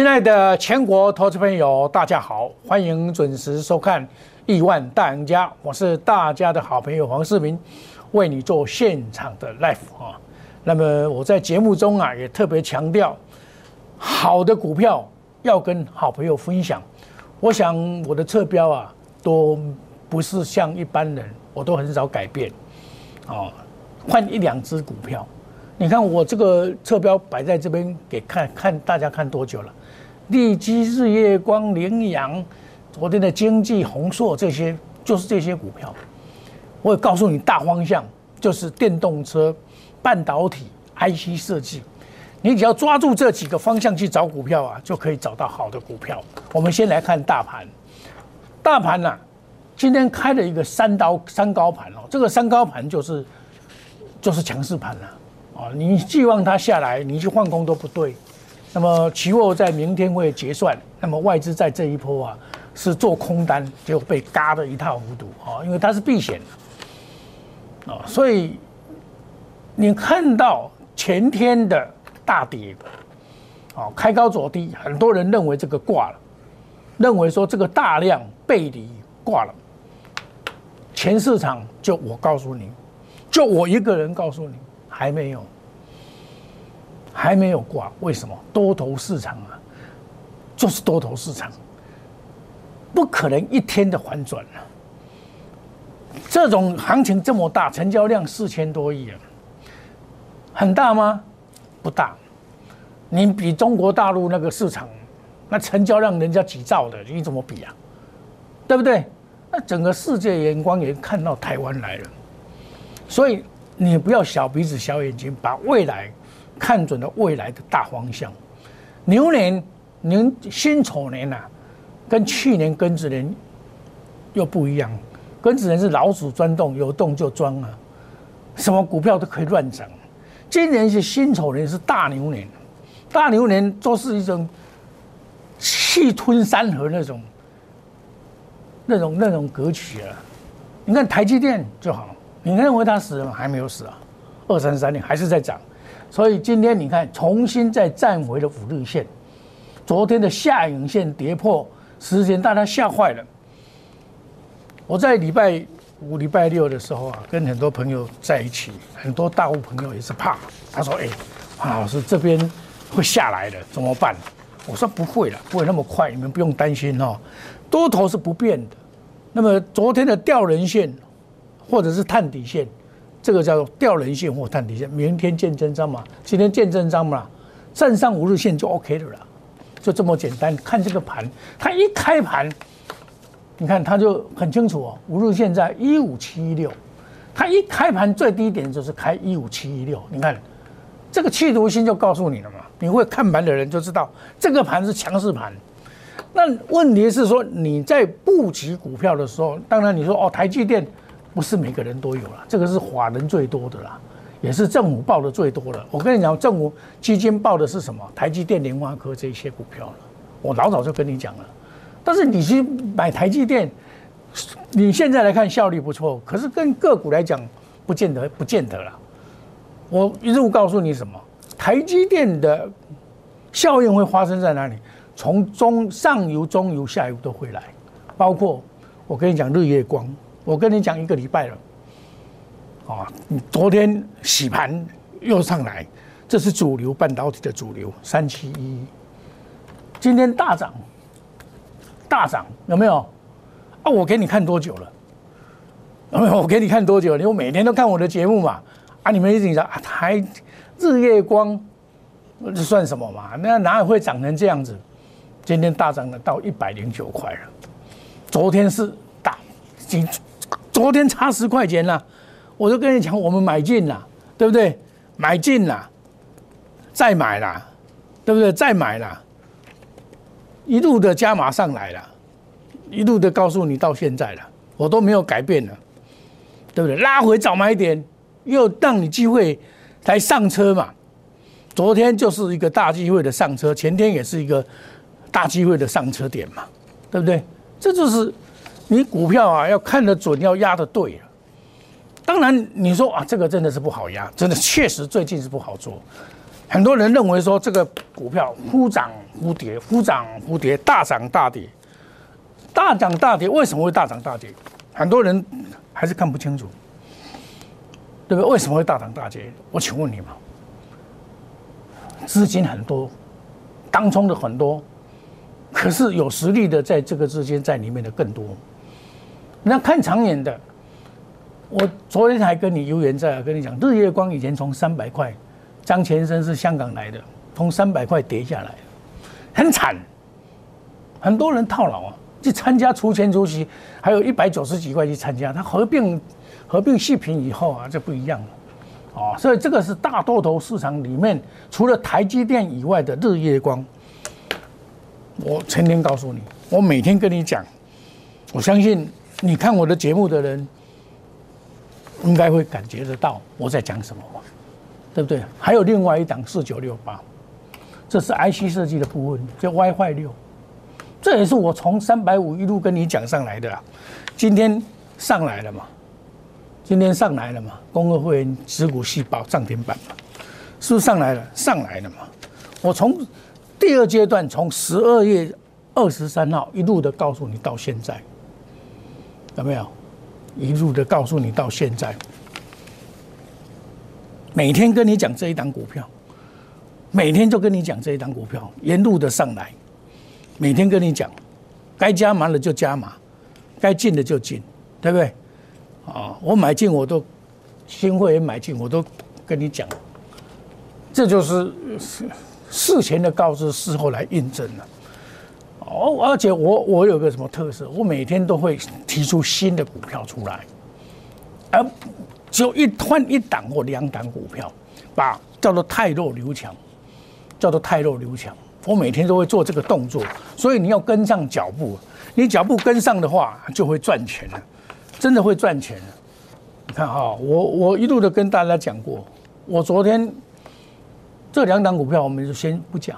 亲爱的全国投资朋友，大家好，欢迎准时收看《亿万大赢家》，我是大家的好朋友黄世明，为你做现场的 live 啊。那么我在节目中啊，也特别强调，好的股票要跟好朋友分享。我想我的侧标啊，都不是像一般人，我都很少改变，哦，换一两只股票。你看我这个侧标摆在这边给看看，大家看多久了？利基、日月光、羚羊，昨天的经济、宏硕这些，就是这些股票。我也告诉你大方向，就是电动车、半导体、IC 设计。你只要抓住这几个方向去找股票啊，就可以找到好的股票。我们先来看大盘，大盘呐，今天开了一个三刀三高盘哦，这个三高盘就是就是强势盘了。啊，你寄望它下来，你去换空都不对。那么期货在明天会结算，那么外资在这一波啊是做空单，就被嘎的一塌糊涂。啊，因为它是避险的啊，所以你看到前天的大跌，啊，开高走低，很多人认为这个挂了，认为说这个大量背离挂了，全市场就我告诉你，就我一个人告诉你。还没有，还没有挂，为什么？多头市场啊，就是多头市场，不可能一天的反转了。这种行情这么大，成交量四千多亿啊，很大吗？不大。你比中国大陆那个市场，那成交量人家几兆的，你怎么比啊？对不对？那整个世界眼光也看到台湾来了，所以。你不要小鼻子小眼睛，把未来看准了未来的大方向。牛年，您辛丑年呐，跟去年庚子年又不一样。庚子年是老鼠钻洞，有洞就钻啊，什么股票都可以乱涨。今年是辛丑年，是大牛年，大牛年都是一种气吞山河那种、那种、那种格局啊。你看台积电就好。你认为它死了吗？还没有死啊，二三三年还是在涨，所以今天你看重新再站回了五日线，昨天的下影线跌破时间，大家吓坏了。我在礼拜五、礼拜六的时候啊，跟很多朋友在一起，很多大户朋友也是怕，他说：“哎，黄老师这边会下来的，怎么办？”我说：“不会了，不会那么快，你们不用担心哦，多头是不变的。那么昨天的吊人线。”或者是探底线，这个叫做吊人线或探底线。明天见真章嘛，今天见真章嘛，站上五日线就 OK 的了，就这么简单。看这个盘，它一开盘，你看它就很清楚哦，五日线在一五七一六，它一开盘最低点就是开一五七一六。你看这个企图心就告诉你了嘛，你会看盘的人就知道这个盘是强势盘。那问题是说你在布局股票的时候，当然你说哦，台积电。不是每个人都有了，这个是华人最多的啦，也是政府报的最多的。我跟你讲，政府基金报的是什么？台积电、联发科这些股票了。我老早就跟你讲了，但是你去买台积电，你现在来看效率不错，可是跟个股来讲，不见得，不见得了。我一路告诉你什么？台积电的效应会发生在哪里？从中上游、中游、下游都会来，包括我跟你讲日月光。我跟你讲一个礼拜了，啊，昨天洗盘又上来，这是主流半导体的主流三七一，今天大涨，大涨有没有？啊，我给你看多久了？有没有？我给你看多久？你我每天都看我的节目嘛？啊，你们一直讲啊，台日月光，这算什么嘛？那哪里会涨成这样子？今天大涨了到一百零九块了，昨天是大，今。昨天差十块钱了，我就跟你讲，我们买进了，对不对？买进了，再买了，对不对？再买了，一路的加码上来了，一路的告诉你到现在了，我都没有改变了，对不对？拉回早买点，又让你机会来上车嘛。昨天就是一个大机会的上车，前天也是一个大机会的上车点嘛，对不对？这就是。你股票啊，要看得准，要压得对了。当然，你说啊，这个真的是不好压，真的确实最近是不好做。很多人认为说这个股票忽涨忽跌，忽涨忽跌，大涨大跌，大涨大跌，为什么会大涨大跌？很多人还是看不清楚，对不对？为什么会大涨大跌？我请问你嘛，资金很多，当冲的很多，可是有实力的在这个之间在里面的更多。那看长远的，我昨天还跟你有缘在啊跟你讲，日月光以前从三百块。张前生是香港来的，从三百块跌下来，很惨，很多人套牢啊，去参加出钱出息，还有一百九十几块去参加，他合并合并细品以后啊，就不一样了，哦，所以这个是大多头市场里面除了台积电以外的日月光，我成天告诉你，我每天跟你讲，我相信你看我的节目的人，应该会感觉得到我在讲什么吧。对不对？还有另外一档四九六八，这是 IC 设计的部分，叫 WiFi 六，这也是我从三百五一路跟你讲上来的啦，今天上来了嘛？今天上来了嘛？公会会员持股细胞涨停板嘛？是不是上来了？上来了嘛？我从第二阶段，从十二月二十三号一路的告诉你到现在，有没有？一路的告诉你到现在。每天跟你讲这一档股票，每天就跟你讲这一档股票，沿路的上来，每天跟你讲，该加码的就加码，该进的就进，对不对？啊，我买进我都新会员买进我都跟你讲，这就是事事前的告知，事后来印证了。哦，而且我我有个什么特色，我每天都会提出新的股票出来，而。只有一换一档或两档股票，把叫做太弱留强，叫做太弱留强。我每天都会做这个动作，所以你要跟上脚步。你脚步跟上的话，就会赚钱了，真的会赚钱了。你看哈，我我一路的跟大家讲过，我昨天这两档股票我们就先不讲，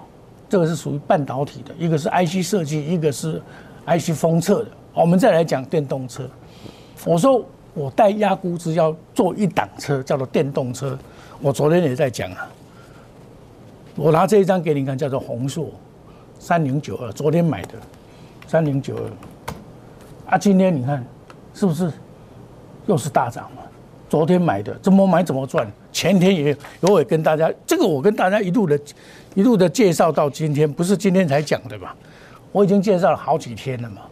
这个是属于半导体的，一个是 IC 设计，一个是 IC 封测的。我们再来讲电动车，我说。我带压估值要做一档车，叫做电动车。我昨天也在讲啊，我拿这一张给你看，叫做宏硕三零九二，昨天买的三零九二。啊，今天你看是不是又是大涨嘛？昨天买的怎么买怎么赚？前天也有也跟大家，这个我跟大家一路的一路的介绍到今天，不是今天才讲的吧？我已经介绍了好几天了嘛，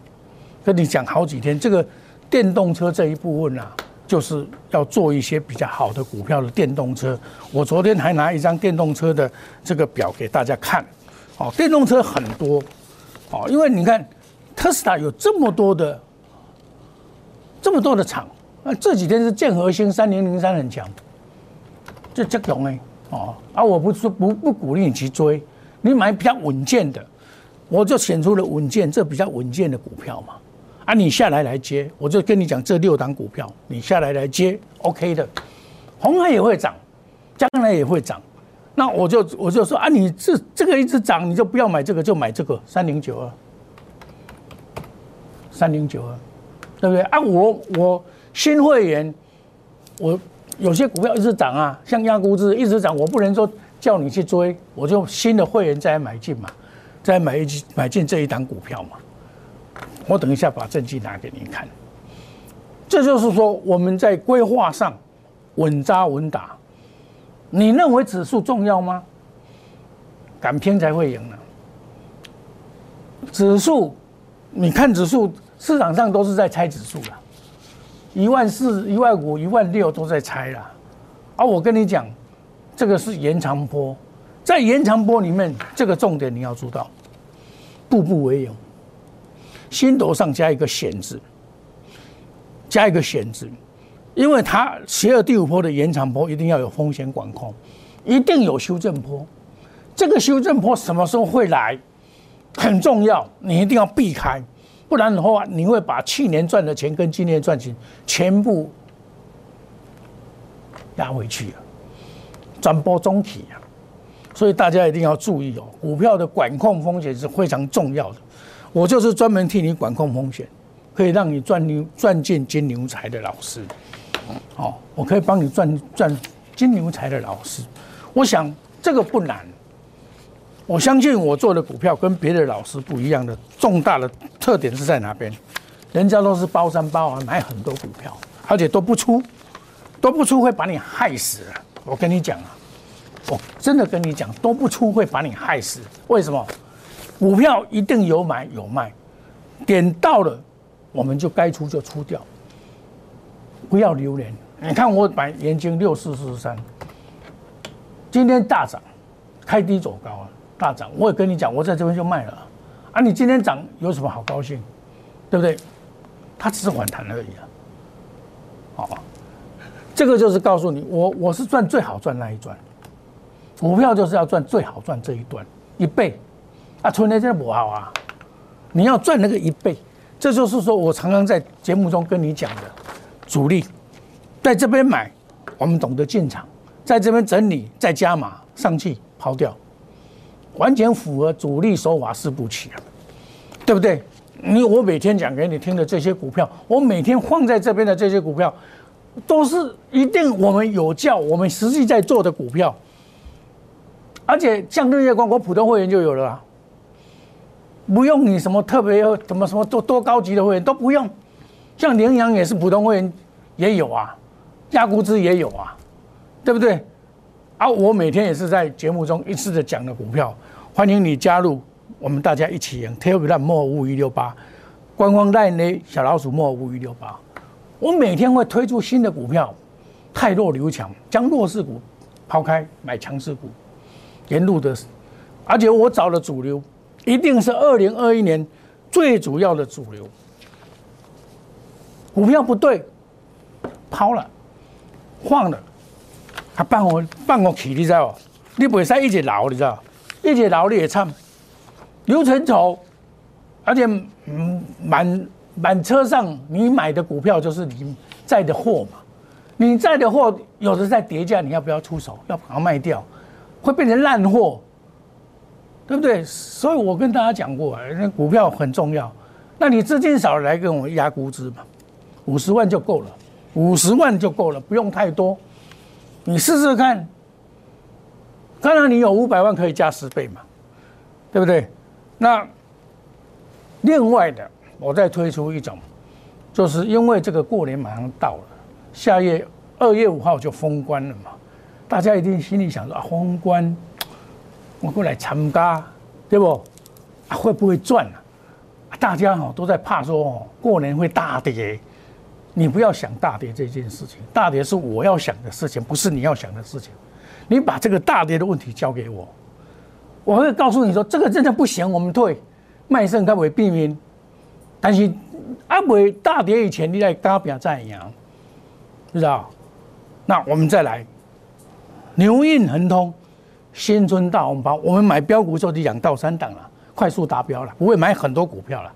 跟你讲好几天这个。电动车这一部分啊，就是要做一些比较好的股票的电动车。我昨天还拿一张电动车的这个表给大家看，哦，电动车很多，哦，因为你看特斯拉有这么多的这么多的厂，那这几天是建和星三零零三很强，就这种哎，哦，啊，我不是不不鼓励你去追，你买比较稳健的，我就选出了稳健这比较稳健的股票嘛。啊，你下来来接，我就跟你讲这六档股票，你下来来接，OK 的。红海也会涨，将来也会涨。那我就我就说啊，你这这个一直涨，你就不要买这个，就买这个三零九二，三零九二，对不对？啊，我我新会员，我有些股票一直涨啊，像亚估值一直涨，我不能说叫你去追，我就新的会员再来买进嘛，再买一买进这一档股票嘛。我等一下把证据拿给您看，这就是说我们在规划上稳扎稳打。你认为指数重要吗？敢拼才会赢呢。指数，你看指数，市场上都是在猜指数了，一万四、一万五、一万六都在猜了。而我跟你讲，这个是延长波，在延长波里面，这个重点你要知道，步步为营。心头上加一个险字，加一个险字，因为它邪恶第五波的延长波一定要有风险管控，一定有修正波。这个修正波什么时候会来，很重要，你一定要避开，不然的话，你会把去年赚的钱跟今年赚钱全部压回去了，转播中体啊。所以大家一定要注意哦，股票的管控风险是非常重要的。我就是专门替你管控风险，可以让你赚牛赚进金牛财的老师。哦，我可以帮你赚赚金牛财的老师。我想这个不难。我相信我做的股票跟别的老师不一样的重大的特点是在哪边？人家都是包山包海买很多股票，而且都不出，都不出会把你害死。我跟你讲啊，我真的跟你讲，都不出会把你害死。为什么？股票一定有买有卖，点到了我们就该出就出掉，不要留恋。你看我买盐金六四四三，今天大涨，开低走高啊，大涨。我也跟你讲，我在这边就卖了啊。你今天涨有什么好高兴？对不对？它只是反弹而已啊。好，这个就是告诉你，我我是赚最好赚那一段，股票就是要赚最好赚这一段一倍啊，存的真的不好啊。你要赚那个一倍，这就是说我常常在节目中跟你讲的主力。在这边买，我们懂得进场；在这边整理，再加码上去抛掉，完全符合主力手法四步棋啊，对不对？你我每天讲给你听的这些股票，我每天放在这边的这些股票，都是一定我们有教，我们实际在做的股票。而且像日月光，我普通会员就有了，啊，不用你什么特别什么什么多多高级的会员都不用，像羚羊也是普通会员也有啊。压估值也有啊，对不对？啊，我每天也是在节目中一次的讲的股票，欢迎你加入，我们大家一起赢。Telegram 莫五一六八，官方代呢小老鼠莫五一六八。我每天会推出新的股票，太弱留强，将弱势股抛开，买强势股，沿路的，而且我找的主流一定是二零二一年最主要的主流。股票不对，抛了。晃了，他放我放我去，你知道不？你袂使一直留，你知道？一直留你也惨，流程走，而且满满车上你买的股票就是你在的货嘛，你在的货有的在跌价，你要不要出手？要把它卖掉，会变成烂货，对不对？所以我跟大家讲过，那股票很重要，那你资金少来跟我压估值嘛，五十万就够了。五十万就够了，不用太多。你试试看，当然你有五百万可以加十倍嘛，对不对？那另外的，我再推出一种，就是因为这个过年马上到了，下月二月五号就封关了嘛，大家一定心里想说啊，封关我过来参加，对不？会不会赚啊？大家哈都在怕说哦，过年会大跌。你不要想大跌这件事情，大跌是我要想的事情，不是你要想的事情。你把这个大跌的问题交给我，我会告诉你说，这个真的不行，我们退，卖肾它会避免。但是阿伟大跌以前，你在大表再阳，知道？那我们再来，牛运恒通，新春大红包，我们买标股就两到三档了，快速达标了，不会买很多股票了。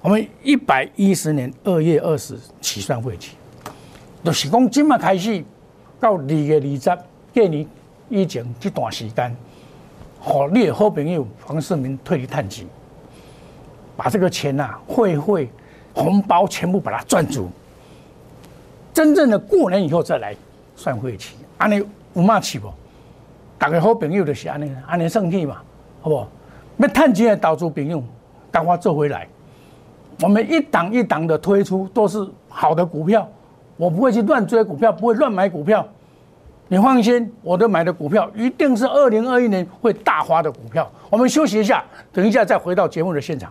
我们一百一十年二月二十起算会期，就是讲今麦开始到二月二十，给你以前这段时间，好你的好朋友黄世明退去探钱，把这个钱呐汇汇红包全部把它赚足，真正的过年以后再来算会期，安尼有嘛起不？大家好朋友就是安尼，安尼算起嘛，好不？好？要探钱的投资朋友，赶快做回来。我们一档一档的推出都是好的股票，我不会去乱追股票，不会乱买股票。你放心，我的买的股票一定是二零二一年会大花的股票。我们休息一下，等一下再回到节目的现场。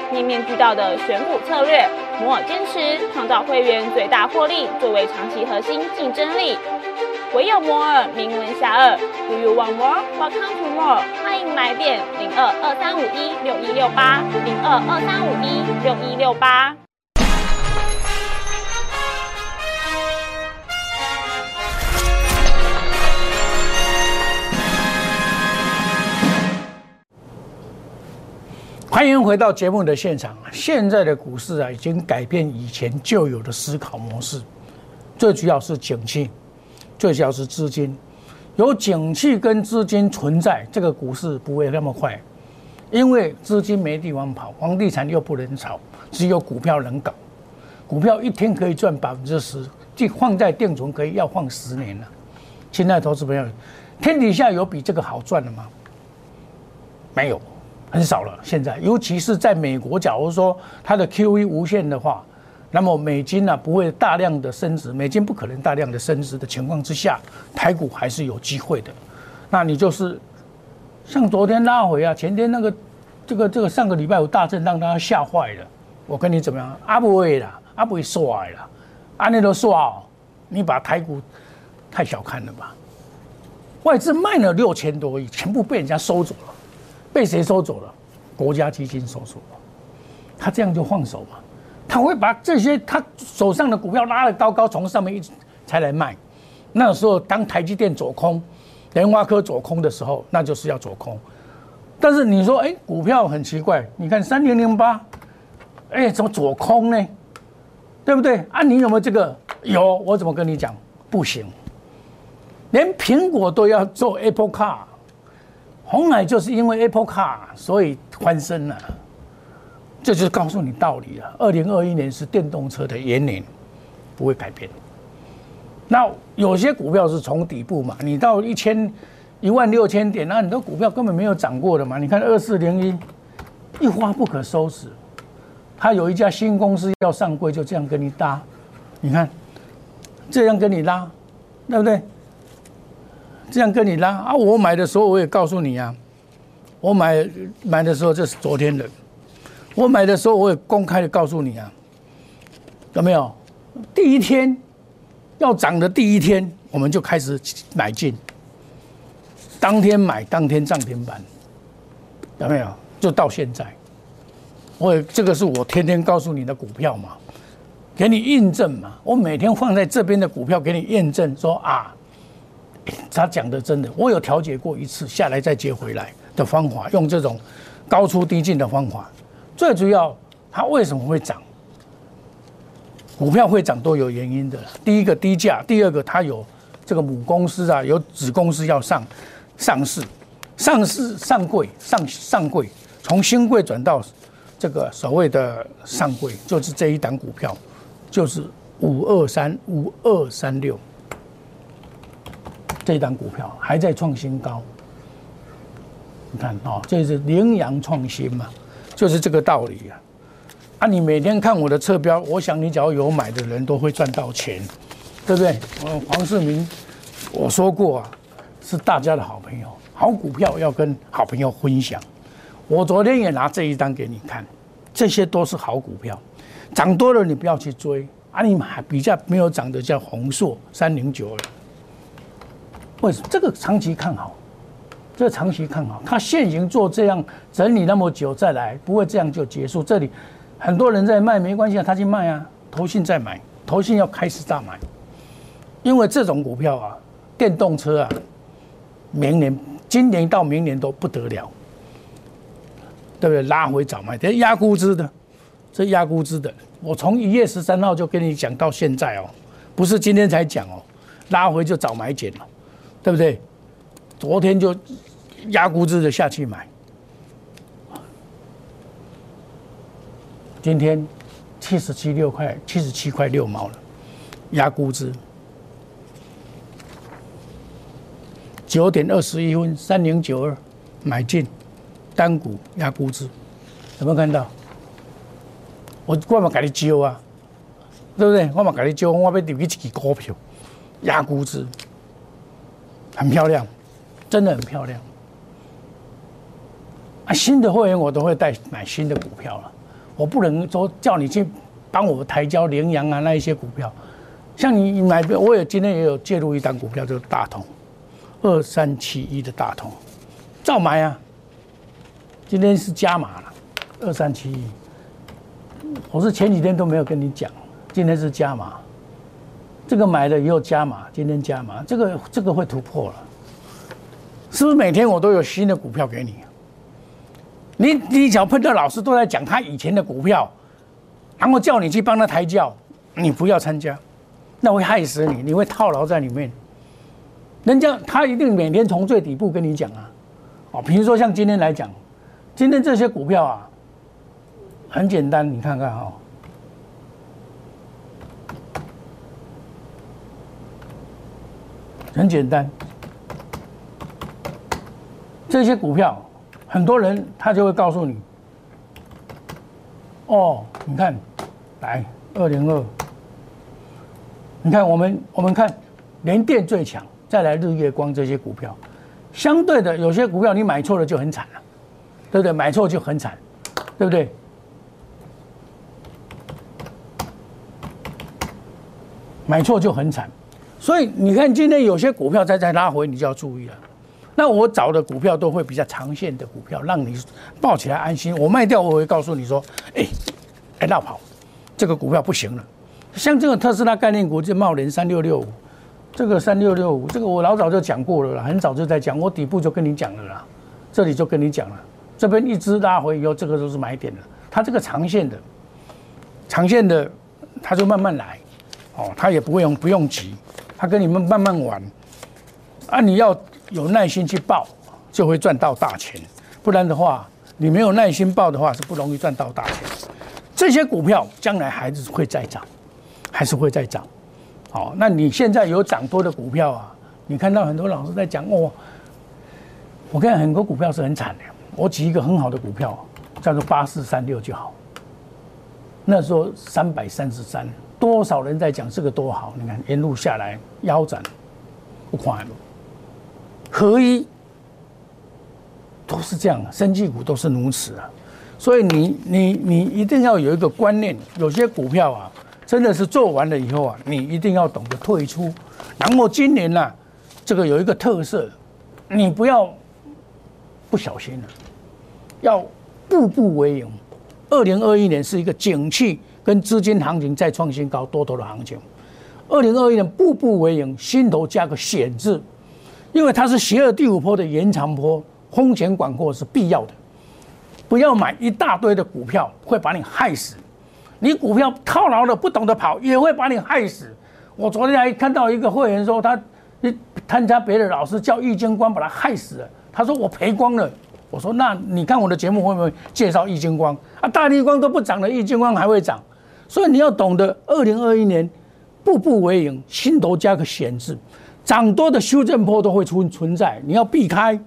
面面俱到的选股策略。摩尔坚持创造会员最大获利，作为长期核心竞争力。唯有摩尔，名闻遐迩。Do you want more? Welcome to more。欢迎来电零二二三五一六一六八零二二三五一六一六八。欢迎回到节目的现场。现在的股市啊，已经改变以前旧有的思考模式，最主要是景气。最主要是资金，有景气跟资金存在，这个股市不会那么快，因为资金没地方跑，房地产又不能炒，只有股票能搞。股票一天可以赚百分之十，就放在定存可以要放十年了。亲爱的投资朋友，天底下有比这个好赚的吗？没有，很少了。现在，尤其是在美国，假如说它的 QE 无限的话。那么美金呢不会大量的升值，美金不可能大量的升值的情况之下，台股还是有机会的。那你就是像昨天拉回啊，前天那个这个这个上个礼拜有大震，让大家吓坏了。我跟你怎么样？阿不会啦，阿不会衰啦，阿那都衰，你把台股太小看了吧？外资卖了六千多亿，全部被人家收走了，被谁收走了？国家基金收走了，他这样就放手嘛？他会把这些他手上的股票拉得高高，从上面一直才来卖。那时候当台积电走空，联发科走空的时候，那就是要走空。但是你说，哎，股票很奇怪，你看三零零八，哎，怎么走空呢？对不对？啊，你有没有这个？有，我怎么跟你讲？不行，连苹果都要做 Apple Car，红海就是因为 Apple Car，所以翻身了。这就是告诉你道理了。二零二一年是电动车的元年，不会改变。那有些股票是从底部嘛，你到一千一万六千点，那很多股票根本没有涨过的嘛。你看二四零一，一发不可收拾。他有一家新公司要上柜，就这样跟你搭。你看，这样跟你拉，对不对？这样跟你拉啊！我买的时候我也告诉你啊，我买买的时候这是昨天的。我买的时候，我也公开的告诉你啊，有没有？第一天要涨的第一天，我们就开始买进，当天买，当天涨停板，有没有？就到现在，我也这个是我天天告诉你的股票嘛，给你印证嘛。我每天放在这边的股票给你验证，说啊，他讲的真的，我有调节过一次，下来再接回来的方法，用这种高出低进的方法。最主要，它为什么会涨？股票会涨都有原因的。第一个低价，第二个它有这个母公司啊，有子公司要上上市，上市上柜上上柜，从新柜转到这个所谓的上柜，就是这一档股票，就是五二三五二三六这一档股票还在创新高。你看哦，这是羚羊创新嘛？就是这个道理啊！啊，你每天看我的侧标，我想你只要有买的人都会赚到钱，对不对？嗯，黄世明，我说过啊，是大家的好朋友，好股票要跟好朋友分享。我昨天也拿这一单给你看，这些都是好股票，涨多了你不要去追啊！你买比较没有涨的叫宏硕三零九二，为什么？这个长期看好。这长期看好，它现行做这样整理那么久再来，不会这样就结束。这里很多人在卖，没关系啊，他去卖啊，投信在买，投信要开始大买，因为这种股票啊，电动车啊，明年、今年到明年都不得了，对不对？拉回早卖，这压估值的，这压估值的，我从一月十三号就跟你讲到现在哦，不是今天才讲哦，拉回就早买减了，对不对？昨天就。压估值的下去买，今天七十七六块，七十七块六毛了，压估值九点二十一分三零九二买进，单股压估值，有没有看到？我我嘛给你揪啊，对不对？我嘛给你揪，我要入去一支股票，压估值很漂亮，真的很漂亮。啊新的会员我都会带买新的股票了，我不能说叫你去帮我抬交羚羊啊那一些股票，像你买，我也今天也有介入一单股票，就是大同二三七一的大同，照买啊。今天是加码了，二三七一。我是前几天都没有跟你讲，今天是加码。这个买了以后加码，今天加码，这个这个会突破了。是不是每天我都有新的股票给你？你你只要碰到老师都在讲他以前的股票，然后叫你去帮他抬轿，你不要参加，那会害死你，你会套牢在里面。人家他一定每天从最底部跟你讲啊，哦，比如说像今天来讲，今天这些股票啊，很简单，你看看哈，很简单。这些股票，很多人他就会告诉你，哦，你看，来二零二，你看我们我们看联电最强，再来日月光这些股票，相对的有些股票你买错了就很惨了，对不对？买错就很惨，对不对？买错就很惨，所以你看今天有些股票在在拉回，你就要注意了。那我找的股票都会比较长线的股票，让你抱起来安心。我卖掉，我会告诉你说：“哎，哎，绕跑，这个股票不行了。”像这个特斯拉概念股，就茂联三六六五，这个三六六五，这个我老早就讲过了啦，很早就在讲，我底部就跟你讲了啦，这里就跟你讲了，这边一直拉回以后，这个都是买点了。它这个长线的，长线的，它就慢慢来，哦，它也不会用不用急，他跟你们慢慢玩，啊，你要。有耐心去报，就会赚到大钱；不然的话，你没有耐心报的话，是不容易赚到大钱。这些股票将来还是会再涨，还是会再涨。好，那你现在有涨多的股票啊？你看到很多老师在讲哦，我看很多股票是很惨的。我举一个很好的股票，叫做八四三六就好。那时候三百三十三，多少人在讲这个多好？你看沿路下来腰斩，不快乐。合一都是这样，生技股都是如此啊，所以你你你一定要有一个观念，有些股票啊，真的是做完了以后啊，你一定要懂得退出。然后今年呢，这个有一个特色，你不要不小心了，要步步为营。二零二一年是一个景气跟资金行情再创新高多头的行情，二零二一年步步为营，心头加个险字。因为它是邪恶第五波的延长波，风险管控是必要的。不要买一大堆的股票，会把你害死。你股票套牢了，不懂得跑，也会把你害死。我昨天还看到一个会员说，他参加别的老师叫易经光，把他害死了。他说我赔光了。我说那你看我的节目会不会介绍易经光啊？大力光都不涨了，易经光还会涨。所以你要懂得，二零二一年步步为营，心头加个险字。涨多的修正波都会存存在，你要避开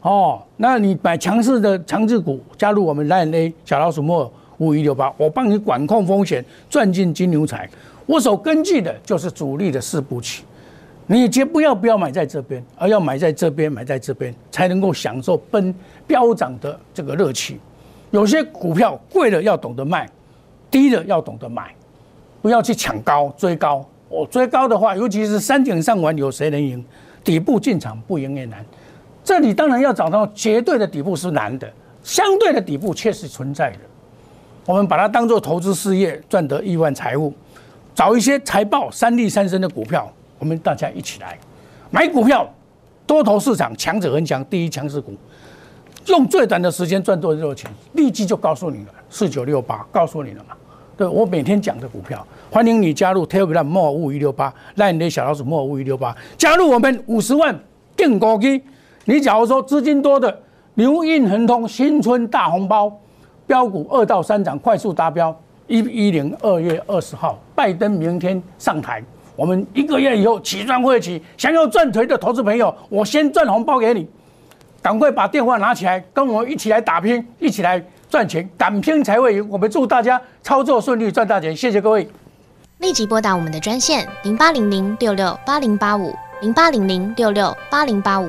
哦。那你买强势的强势股，加入我们 Line A 小老鼠莫五一六八，我帮你管控风险，赚进金牛财。我所根据的就是主力的四步棋，你绝不要不要买在这边，而要买在这边，买在这边才能够享受奔飙涨的这个乐趣。有些股票贵了要懂得卖，低了要懂得买，不要去抢高追高。我追高的话，尤其是山顶上玩，有谁能赢？底部进场不赢也难。这里当然要找到绝对的底部是难的，相对的底部确实存在的。我们把它当做投资事业，赚得亿万财富。找一些财报三利三升的股票，我们大家一起来买股票。多头市场强者恒强，第一强势股，用最短的时间赚多少钱？立即就告诉你了，四九六八，告诉你了嘛。对我每天讲的股票，欢迎你加入 Telegram 莫五一六八，让你的小老鼠莫五一六八，加入我们五十万定高基。你假如说资金多的，牛印恒通新春大红包，标股二到三涨快速达标，一一零二月二十号，拜登明天上台，我们一个月以后起赚会起，想要赚腿的投资朋友，我先赚红包给你，赶快把电话拿起来，跟我一起来打拼，一起来。赚钱，敢拼才会赢。我们祝大家操作顺利，赚大钱。谢谢各位。立即拨打我们的专线零八零零六六八零八五。零八零零六六八零八五